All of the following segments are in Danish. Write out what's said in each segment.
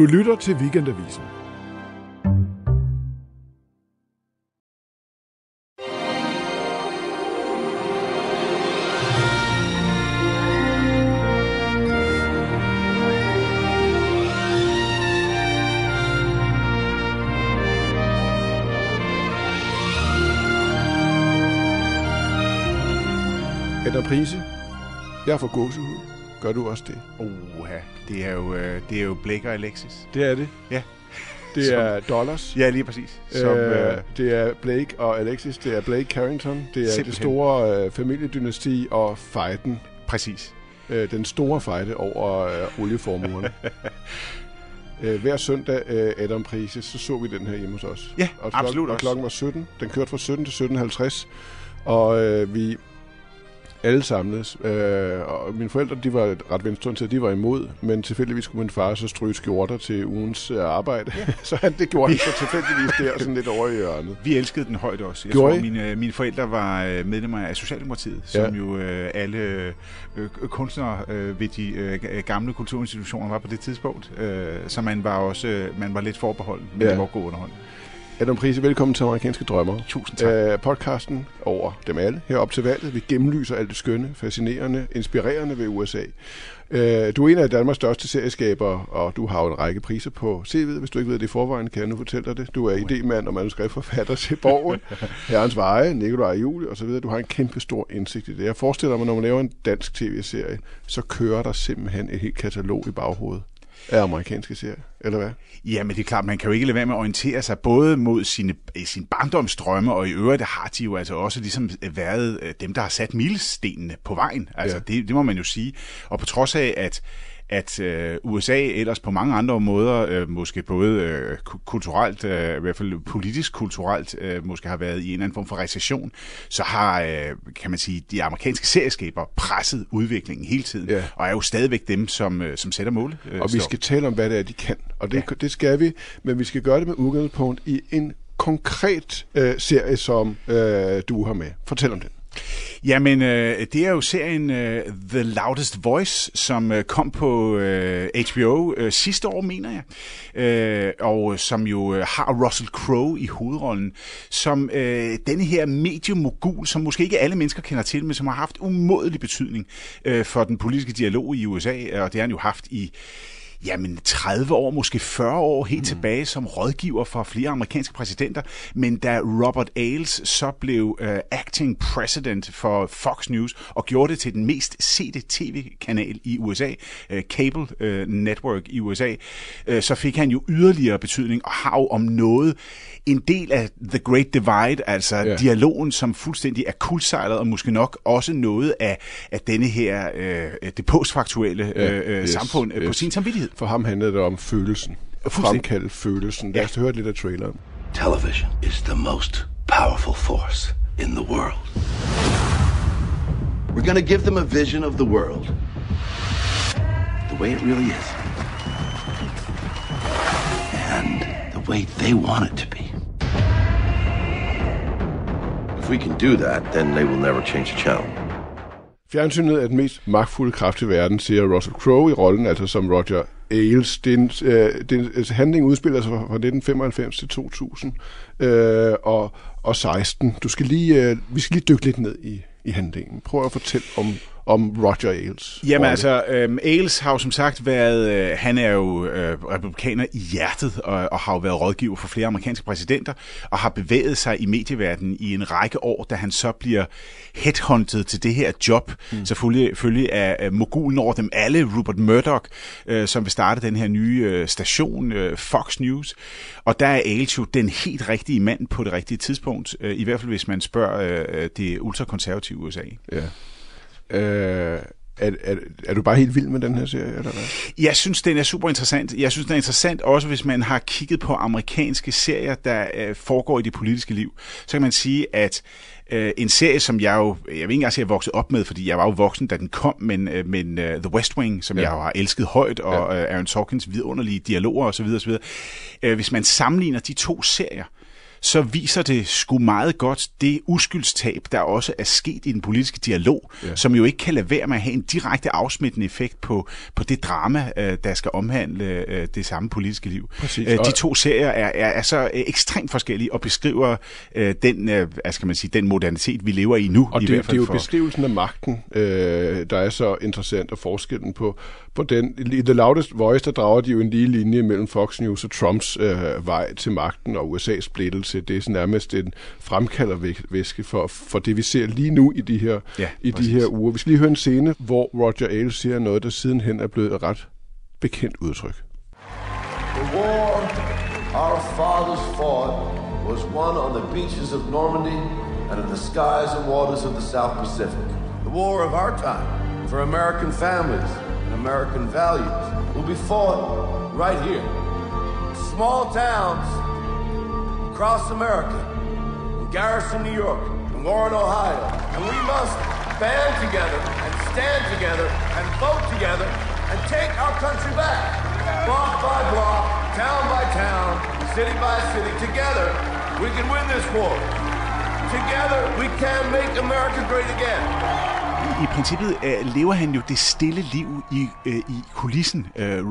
Du lytter til Weekendavisen. Edder Prise, jeg får gåsehud. Gør du også det? Oha, det er jo, øh, det er jo Blake og Alexis. Det er det. Ja. Det Som- er dollars. Ja, lige præcis. Som, øh, øh, det er Blake og Alexis, det er Blake Carrington, det er Simpelthen. det store øh, familiedynasti og fejden, præcis. øh, den store fejde over øh, olieformuerne. øh, hver søndag, øh, Adam Prise, så så vi den her hjemme hos os. Ja, og absolut og klokken var 17. Den kørte fra 17 til 17.50, og øh, vi alle samledes. Øh, og mine forældre, de var ret venstreorienterede, de var imod, men tilfældigvis skulle min far så stryge skjorter til ugens øh, arbejde. Ja. så han, det gjorde han så tilfældigvis der, sådan lidt over i hjørnet. Vi elskede den højt også. Jeg Gjorde tror, I? mine, mine forældre var øh, medlemmer af Socialdemokratiet, som jo øh, alle øh, øh, kunstnere øh, ved de øh, gamle kulturinstitutioner var på det tidspunkt. Øh, så man var også øh, man var lidt forbeholden, men Ja. ja. det var god underholdning. Adam Prise, velkommen til Amerikanske Drømmer. Tusind tak. Øh, podcasten over dem alle herop til valget. Vi gennemlyser alt det skønne, fascinerende, inspirerende ved USA. Øh, du er en af Danmarks største serieskabere, og du har jo en række priser på CV'et. Hvis du ikke ved det i forvejen, kan jeg nu fortælle dig det. Du er idémand og manuskriptforfatter til Borgen, Herrens Veje, Nikolaj Julie osv. Du har en kæmpe stor indsigt i det. Jeg forestiller mig, når man laver en dansk tv-serie, så kører der simpelthen et helt katalog i baghovedet af amerikanske serier, eller hvad? Ja, men det er klart, man kan jo ikke lade være med at orientere sig både mod sine, eh, sin barndomsdrømme, og i øvrigt har de jo altså også ligesom været øh, dem, der har sat milstenene på vejen. Altså, ja. det, det må man jo sige. Og på trods af, at at øh, USA ellers på mange andre måder, øh, måske både øh, ku- kulturelt, øh, i hvert fald politisk kulturelt, øh, måske har været i en eller anden form for recession, så har, øh, kan man sige, de amerikanske serieskaber presset udviklingen hele tiden, Ja. og er jo stadigvæk dem, som, øh, som sætter mål. Øh, Og vi står. skal tale om, hvad det er, de kan. Og det, ja. det skal vi, men vi skal gøre det med udgangspunkt i en konkret øh, serie, som øh, du har med. Fortæl om den. Jamen, øh, det er jo serien øh, The Loudest Voice, som øh, kom på øh, HBO øh, sidste år, mener jeg, øh, og som jo øh, har Russell Crowe i hovedrollen, som øh, denne her mediemogul, som måske ikke alle mennesker kender til, men som har haft umådelig betydning øh, for den politiske dialog i USA, og det har han jo haft i jamen 30 år, måske 40 år helt mm. tilbage som rådgiver for flere amerikanske præsidenter. Men da Robert Ailes så blev uh, acting president for Fox News og gjorde det til den mest sete tv-kanal i USA, uh, Cable uh, Network i USA, uh, så fik han jo yderligere betydning og har jo om noget en del af The Great Divide, altså ja. dialogen, som fuldstændig er kuldsejlet, og måske nok også noget af, af denne her, øh, det postfaktuelle øh, øh, yes, samfund øh, på yes. sin samvittighed. For ham handlede det om følelsen. Fremkalde følelsen. Lad os høre lidt af traileren. Television is the most powerful force in the world. We're going to give them a vision of the world the way it really is. And the way they want it to be. If we can do that, then they will never change the channel. Fjernsynet er den mest magtfulde kraft i verden, siger Russell Crowe i rollen, altså som Roger Ailes. Den, øh, den altså, handling udspiller sig fra fra 1995 til 2000 øh, og, og 16. Du skal lige, øh, vi skal lige dykke lidt ned i, i handlingen. Prøv at fortælle om, om Roger Ailes. Jamen rolle. altså, øhm, Ailes har jo som sagt været, øh, han er jo øh, republikaner i hjertet, og, og har jo været rådgiver for flere amerikanske præsidenter, og har bevæget sig i medieverdenen i en række år, da han så bliver headhunted til det her job, mm. selvfølgelig, af, af mogulen over dem alle, Rupert Murdoch, øh, som vil starte den her nye øh, station, øh, Fox News, og der er Ailes jo den helt rigtige mand på det rigtige tidspunkt, øh, i hvert fald hvis man spørger øh, det ultrakonservative USA. Ja. Øh, er, er, er du bare helt vild med den her serie, eller hvad? Jeg synes, den er super interessant. Jeg synes, den er interessant også, hvis man har kigget på amerikanske serier, der øh, foregår i det politiske liv. Så kan man sige, at øh, en serie, som jeg jo, jeg vil ikke engang sige, at jeg voksede op med, fordi jeg var jo voksen, da den kom, men, øh, men uh, The West Wing, som Ja. jeg jo har elsket højt, og ja. øh, Aaron Sorkins vidunderlige dialoger osv. osv. Øh, hvis man sammenligner de to serier, så viser det sgu meget godt det uskyldstab, der også er sket i den politiske dialog, ja. som jo ikke kan lade være med at have en direkte afsmittende effekt på, på det drama, øh, der skal omhandle øh, det samme politiske liv. Præcis. Øh, de to serier er, er, er så ekstremt forskellige og beskriver øh, den, øh, skal man sige, den modernitet, vi lever i nu. Og i det, hvert fald det er jo for... beskrivelsen af magten, øh, der er så interessant, og forskellen på, på den. I The Loudest Voice, der drager de jo en lige linje mellem Fox News og Trumps øh, vej til magten og USA's splittelse. Det er sådan nærmest en fremkaldervæske for, for det, vi ser lige nu i de her, Ja, i de her uger. Vi skal lige høre en scene, hvor Roger Ailes siger noget, der sidenhen er blevet et ret bekendt udtryk. The war our fathers fought was won on the beaches of Normandy and in the skies and waters of the South Pacific. The war of our time for American families and American values will be fought right here. Small towns across America, in Garrison, New York, in Warren, Ohio, and we must band together and stand together and vote together and take our country back. Block by block, town by town, city by city, together we can win this war. Together we can make America great again. I princippet øh, lever han jo det stille liv i, øh, i kulissen, øh, øh,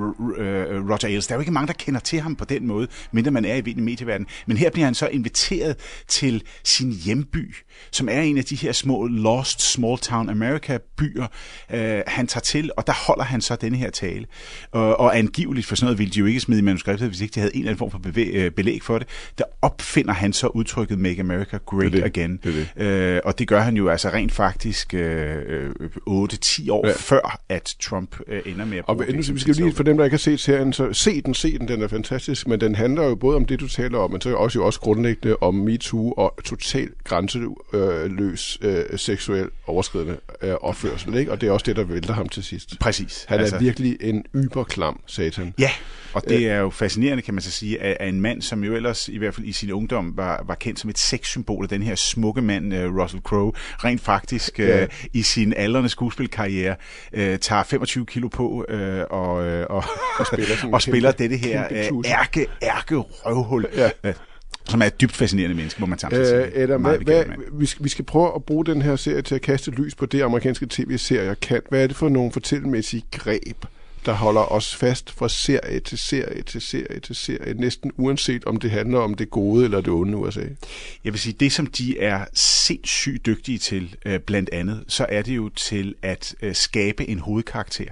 Roger Ailes. Der er jo ikke mange, der kender til ham på den måde, mindre man er i vild medieverden. Men her bliver han så inviteret til sin hjemby, som er en af de her små lost small town America byer, øh, han tager til, og der holder han så denne her tale. Og, og angiveligt, for sådan noget ville de jo ikke smide i manuskriptet, hvis ikke de havde en eller anden form for bevæg, øh, belæg for det, der opfinder han så udtrykket Make America Great Det det. Again. Det er Øh, og det gør han jo altså rent faktisk øh, øh, 8-10 år Ja. før, at Trump øh, ender med at Og bruge nu, det vi skal lige, for dem, der ikke har set serien, så se den, se den, den er fantastisk, men den handler jo både om det, du taler om, men så også jo også grundlæggende om MeToo og total grænseløs øh, seksuel overskridende øh, opførsel, ikke? Og det er også det, der vælter ham til sidst. Præcis. Han er Altså- virkelig en yberklam satan. Ja, og det er jo fascinerende, kan man så sige, af, af en mand, som jo ellers, i hvert fald i sin ungdom, var, var kendt som et sexsymbol af den her smukke mand, uh, Russell Crowe, rent faktisk Ja. i sin aldrende skuespilkarriere uh, tager 25 kilo på uh, og, uh, og, og spiller og spiller dette her tusse. ærke, ærke røvhul, Ja. uh, som er et dybt fascinerende menneske, må man samtidig sige. Øh, Adam, Meget hvad, hvad, vi, skal, vi skal prøve at bruge den her serie til at kaste lys på det, amerikanske tv-serier kan. Hvad er det for nogle fortællemæssige greb, der holder os fast fra serie til serie til serie til serie, næsten uanset om det handler om det gode eller det onde USA? Jeg vil sige, det som de er sindssygt dygtige til, øh, blandt andet, så er det jo til at øh, skabe en hovedkarakter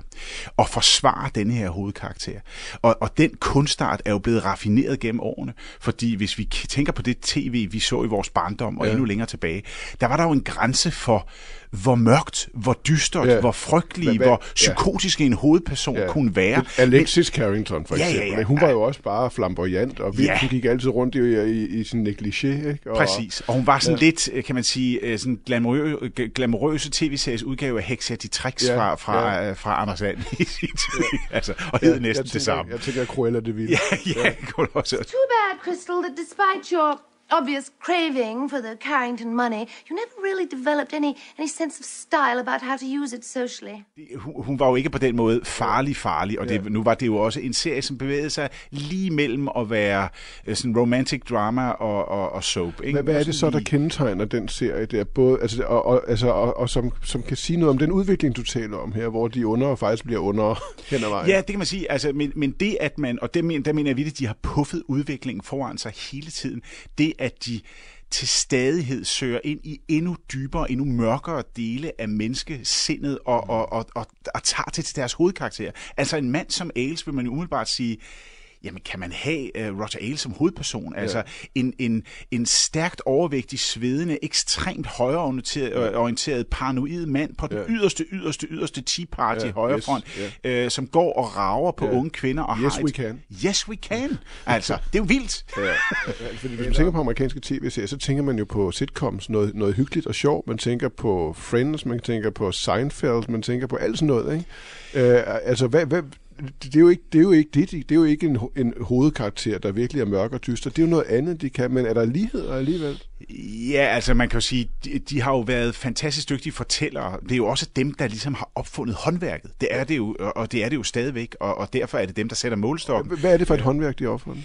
og forsvare denne her hovedkarakter. Og, og den kunstart er jo blevet raffineret gennem årene, fordi hvis vi tænker på det tv, vi så i vores barndom og Ja. ja. endnu længere tilbage, der var der jo en grænse for, hvor mørkt, hvor dystert, Ja. ja. hvor frygtelig, Hvad- hvad- hvor ja. psykotisk en hovedperson ja. kunne være. Alexis Carrington for Ja, ja, eksempel. ja. Hun var jo også bare flamboyant, og vildt. Ja. Hun gik altid rundt i, i, i sin negligé. Ikke? Og, Præcis. Og hun var sådan ja. lidt, øh, kan man sige, øh, sådan glamourø, glamourøse tv-series udgave af Hexia de Tricks Ja, ja, fra, fra, ja. ja. fra Anders And i sin tid. Altså, og hed jeg, næsten jeg det samme. tænker, jeg tænker, at Cruella de Vil. Ja, ja, det kunne du også. Too bad, Crystal, that despite your obvious craving for the Carrington money, you never really developed any, any sense of style about how to use it socially. Hun, hun var jo ikke på den måde farlig, farlig, og det, nu var det jo også en serie, som bevægede sig lige mellem at være øh, sådan romantic drama og, og, og soap. Ikke? Hvad, hvad er Og det så, der kendetegner den serie der? Både, altså, og, og, altså, og, og som, som kan sige noget om den udvikling, du taler om her, hvor de under faktisk bliver under hen ad vejen. Ja, det kan man sige. Altså, men, men det, at man, og det, men- der mener jeg virkelig, at de har puffet udviklingen foran sig hele tiden, det, at de til stadighed søger ind i endnu dybere, endnu mørkere dele af menneskesindet og, og, og, og, og tager til deres hovedkarakter. Altså en mand som Ailes vil man jo umiddelbart sige, Jamen, kan man have uh, Roger Ailes som hovedperson? Ja. Altså en, en, en stærkt overvægtig, svedende, ekstremt højreorienteret øh, orienteret, paranoid mand på den Ja. yderste, yderste, yderste Tea Party Ja, ja, højre yes, ja. øh, som går og rager på Ja. unge kvinder. Og Yes, har we et, can. Yes, we can. Altså, det er jo vildt. Ja, ja, fordi hvis man tænker på amerikanske tv-serier, så tænker man jo på sitcoms, noget, noget hyggeligt og sjovt. Man tænker på Friends, man tænker på Seinfeld, man tænker på alt sådan noget. Ikke? Øh, altså, hvad, hvad, det er jo ikke det, er jo ikke det, det er jo ikke en, en hovedkarakter, der virkelig er mørk og dyster. Det er jo noget andet, de kan, men er der ligheder alligevel? Ja, altså man kan jo sige, de, de har jo været fantastisk dygtige fortællere. Det er jo også dem, der ligesom har opfundet håndværket. Det er det jo, og det er det jo stadigvæk, og, og derfor er det dem, der sætter målstokken. Hvad er det for et håndværk, de har opfundet?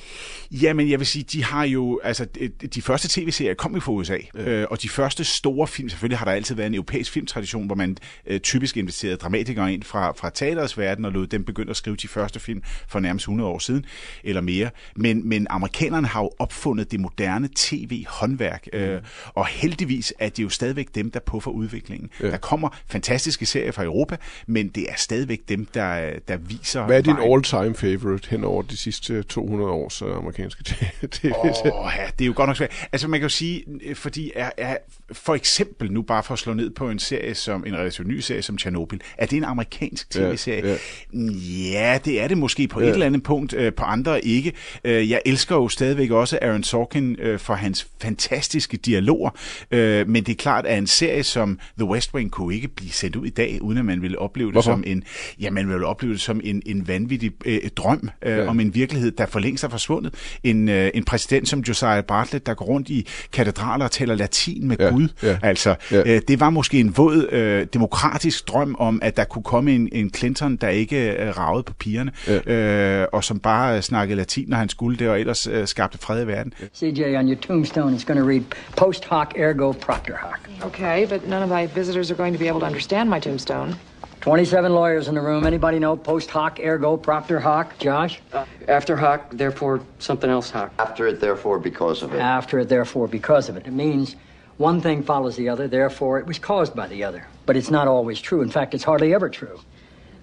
Jamen, jeg vil sige, de har jo, altså de første tv-serier kom jo fra USA, ja. øh, og de første store film, selvfølgelig har der altid været en europæisk filmtradition, hvor man øh, typisk investerede dramatikere ind fra, fra teaterets verden og lod dem begynde at skrive de første film for nærmest 100 år siden, eller mere. Men, men amerikanerne har jo opfundet det moderne tv-håndværk, Øh, og heldigvis er det jo stadigvæk dem, der puffer udviklingen. Ja. Der kommer fantastiske serier fra Europa, men det er stadigvæk dem, der, der viser Hvad er din all-time favorite hen over de sidste 200 års uh, amerikanske tv? Åh, oh, ja, det er jo godt nok svært. Altså man kan jo sige, fordi er, er, for eksempel nu bare for at slå ned på en serie som en relativt ny serie som Chernobyl, er det en amerikansk tv-serie? Ja, ja. ja, det er det måske på ja. et eller andet punkt, øh, på andre ikke. Øh, jeg elsker jo stadigvæk også Aaron Sorkin øh, for hans fantastiske dialoger, øh, men det er klart, at en serie som The West Wing kunne ikke blive sendt ud i dag, uden at man ville opleve det Hvorfor? som en, ja, man ville opleve det som en, en vanvittig øh, drøm øh, ja. om en virkelighed, der for længst er forsvundet. En, øh, en præsident som Josiah Bartlett, der går rundt i katedraler og taler latin med Ja, Gud. ja, Altså, ja. øh, det var måske en våd øh, demokratisk drøm om, at der kunne komme en, en Clinton, der ikke øh, ragede på pigerne, øh, og som bare øh, snakkede latin, når han skulle det, og ellers øh, skabte fred i verden. CJ, on your tombstone, it's going to read post hoc ergo proctor hoc. Okay, but none of my visitors are going to be able to understand my tombstone. 27 lawyers in the room. Anybody know post hoc ergo proctor hoc? Josh? Uh, after hoc, therefore something else Hawk. After it, therefore, because of it. After it, therefore, because of it. It means one thing follows the other, therefore it was caused by the other. But it's not always true. In fact, it's hardly ever true.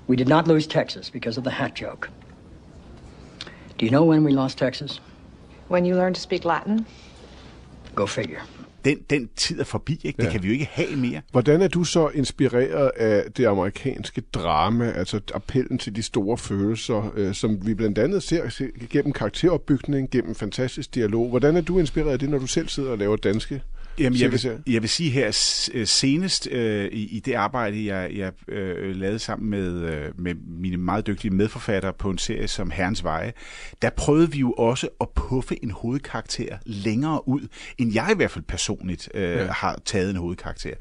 We did not lose Texas because of the hat joke. Do you know when we lost Texas? When you learned to speak Latin? Go figure. Den, den tid er forbi, ikke? Det Ja. kan vi jo ikke have mere. Hvordan er du så inspireret af det amerikanske drama, altså appellen til de store følelser, øh, som vi blandt andet ser se- gennem karakteropbygning, gennem fantastisk dialog. Hvordan er du inspireret af det, når du selv sidder og laver danske Jamen, jeg, vil, jeg vil sige her øh, senest øh, i, i det arbejde, jeg, jeg øh, lavede sammen med, øh, med mine meget dygtige medforfattere på en serie som Herrens Veje, der prøvede vi jo også at puffe en hovedkarakter længere ud, end jeg i hvert fald personligt øh, ja. har taget en hovedkarakter.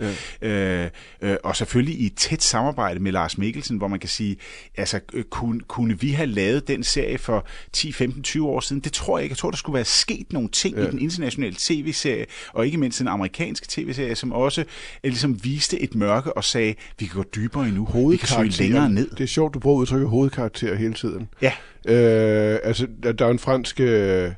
Ja. Øh, øh, og selvfølgelig i et tæt samarbejde med Lars Mikkelsen, hvor man kan sige, altså øh, kunne, kunne vi have lavet den serie for 10, 15, 20 år siden? Det tror jeg ikke. Jeg tror, der skulle være sket nogle ting ja. i den internationale tv-serie, og ikke mindst den amerikanske tv-serie, som også øh, ligesom viste et mørke og sagde, vi kan gå dybere endnu, vi kan søge længere ned. Det er sjovt, du bruger udtrykket hovedkarakter hele tiden. Ja. Øh, altså, der, er en fransk øh,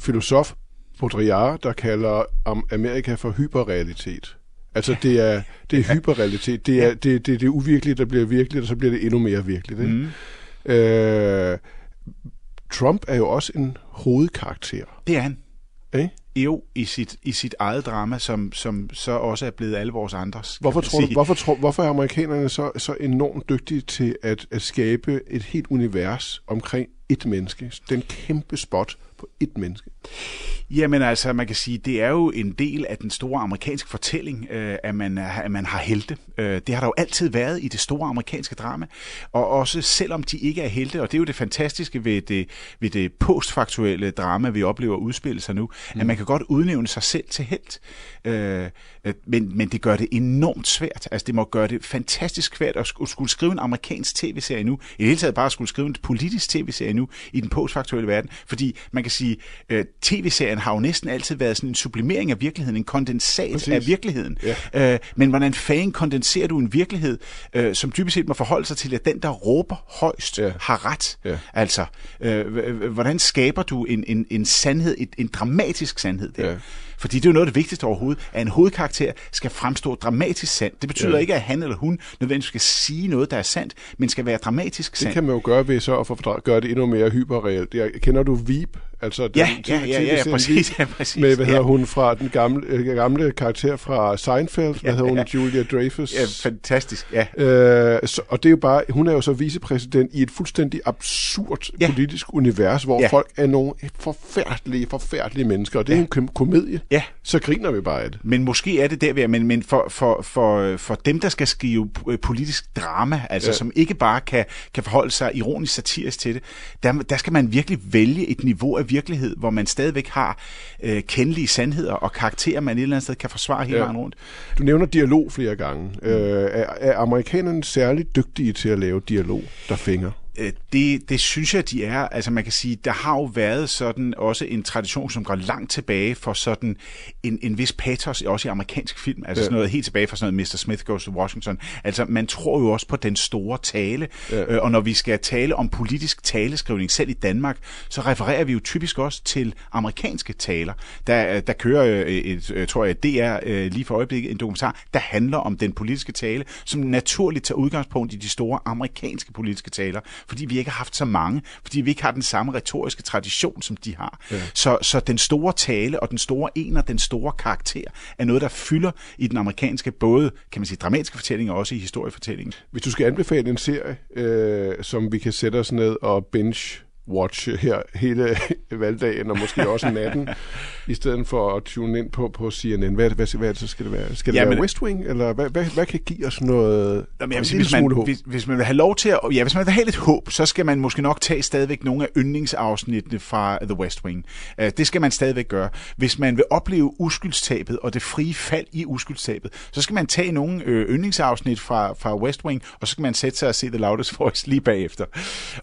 filosof, Baudrillard, der kalder am- Amerika for hyperrealitet. Altså, det er, det er hyperrealitet. Det er det, det, det er uvirkelige, der bliver virkeligt, og så bliver det endnu mere virkeligt. Ikke? Mm. Øh, Trump er jo også en hovedkarakter. Det er han. Ikke? Jo, i sit, i sit eget drama, som, som så også er blevet alle vores andres. Hvorfor, tror du, hvorfor, tror, hvorfor er amerikanerne så, så enormt dygtige til at, at skabe et helt univers omkring et menneske? Den kæmpe spot på et menneske. Jamen altså, man kan sige, det er jo en del af den store amerikanske fortælling, øh, at, man, at man har helte. Øh, det har der jo altid været i det store amerikanske drama. Og også selvom de ikke er helte, og det er jo det fantastiske ved det, ved det postfaktuelle drama, vi oplever udspille sig nu, mm. at man kan godt udnævne sig selv til helt. Øh, øh, men, men det gør det enormt svært. Altså det må gøre det fantastisk svært at skulle, skrive en amerikansk tv-serie nu. I det hele taget bare at skulle skrive en politisk tv-serie nu i den postfaktuelle verden. Fordi man kan sige, øh, tv-serien har jo næsten altid været sådan en sublimering af virkeligheden, en kondensat Præcis. af virkeligheden. Ja. Øh, men hvordan fanden kondenserer du en virkelighed, øh, som dybest set må forholde sig til, at den, der råber højst, Ja. har ret? Ja. Altså, øh, hvordan skaber du en, en, en sandhed, et, en dramatisk sandhed der? Ja. Fordi det er jo noget af det vigtigste overhovedet, at en hovedkarakter skal fremstå dramatisk sandt. Det betyder Ja. ikke, at han eller hun nødvendigvis skal sige noget, der er sandt, men skal være dramatisk Det sandt. kan man jo gøre ved så at fordra- gøre det endnu mere hyperreelt. Jeg, kender du Veep? Altså den Ja, ja, ja, ja, TV-serien præcis, ja, præcis, Med, hvad hedder ja. hun fra den gamle, øh, gamle karakter fra Seinfeld? Hvad Ja, hedder hun? ja. Julia Dreyfus? Ja, fantastisk, ja. Øh, så, og det er jo bare, hun er jo så vicepræsident i et fuldstændig absurd ja. Ja. politisk univers, hvor ja. Ja. folk er nogle forfærdelige, forfærdelige mennesker, og det er ja. en kom- komedie. Ja. Så griner vi bare af det. Men måske er det der, vi er, men, men for, for, for, for dem, der skal skrive øh, politisk drama, altså Ja. ja. som ikke bare kan, kan forholde sig ironisk satirisk til det, der, der skal man virkelig vælge et niveau af virkelighed, hvor man stadigvæk har øh, kendelige sandheder og karakterer, man et eller andet sted kan forsvare hele Ja. vejen rundt. Du nævner dialog flere gange. Øh, er, er amerikanerne særligt dygtige til at lave dialog, der fænger? Øh, Det, det synes jeg, de er. Altså man kan sige, der har jo været sådan også en tradition, som går langt tilbage for sådan en, en vis patos, også i amerikansk film. Altså Ja. sådan noget helt tilbage fra sådan noget Mr. Smith Goes to Washington. Altså man tror jo også på den store tale. Ja. Og når vi skal tale om politisk taleskrivning, selv i Danmark, så refererer vi jo typisk også til amerikanske taler. Der, der kører, øh, et, øh, tror jeg, DR øh, lige for øjeblikket en dokumentar, der handler om den politiske tale, som naturligt tager udgangspunkt i de store amerikanske politiske taler, fordi vi ikke har haft så mange, fordi vi ikke har den samme retoriske tradition, som de har. Ja. Så, så den store tale og den store ener, den store karakter, er noget, der fylder i den amerikanske, både kan man sige, dramatiske fortælling og også i historiefortællingen. Hvis du skal anbefale en serie, øh, som vi kan sætte os ned og binge watch her hele valgdagen, og måske også natten, i stedet for at tune ind på, på CNN. Hvad, hvad, hvad så skal det være? Skal det Ja, være men- West Wing, eller hvad, hvad, hvad kan give os noget, Jamen, jeg en vil sige, hvis, man, håb? hvis, hvis man vil have lov til at, ja, hvis man vil have lidt håb, så skal man måske nok tage stadigvæk nogle af yndlingsafsnittene fra The West Wing. Uh, det skal man stadigvæk gøre. Hvis man vil opleve uskyldstabet og det frie fald i uskyldstabet, så skal man tage nogle øh, yndlingsafsnit fra, fra West Wing, og så skal man sætte sig og se The Loudest Voice lige bagefter.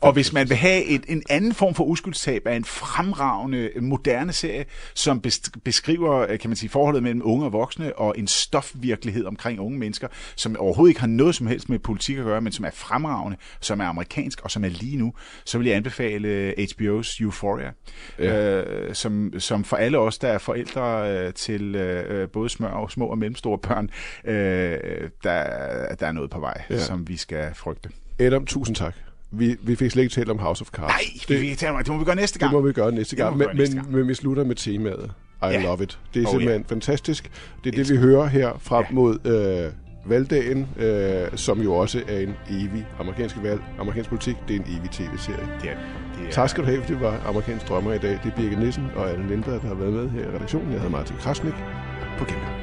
Og hvis man vil have et, en anden form for uskyldstab af en fremragende, øh, moderne serie, som beskriver, øh, kan man sige, forholdet mellem unge og voksne, og en stofvirkelighed omkring unge mennesker, som overhovedet ikke har noget som helst med politik at gøre, men som er fremragende, som er amerikansk, og som er lige nu, så vil jeg anbefale øh, HBO's Euphoria, ja. øh, som, som for alle os, der er forældre øh, til øh, både små og, små og mellemstore børn, øh, der, der er noget på vej, ja. som vi skal frygte. Adam, tusind tak. Vi, vi fik slet ikke talt om House of Cards. Nej, det, det, det, det må vi gøre næste gang. Det må vi gøre næste gang. vi Men, gøre næste men, gang. men vi slutter med temaet. I Ja. love it. Det er Oh, simpelthen ja. fantastisk. Det er det, vi hører her frem Ja. mod øh, valgdagen, øh, som jo også er en evig amerikansk valg. Amerikansk politik, det er en evig tv-serie. Det er, det er, Tak skal du have, det var amerikansk drømmer i dag. Det er Birgit Nielsen og Anne Lindberg, der har været med her i redaktionen. Jeg hedder Martin Krasnik. På genhør.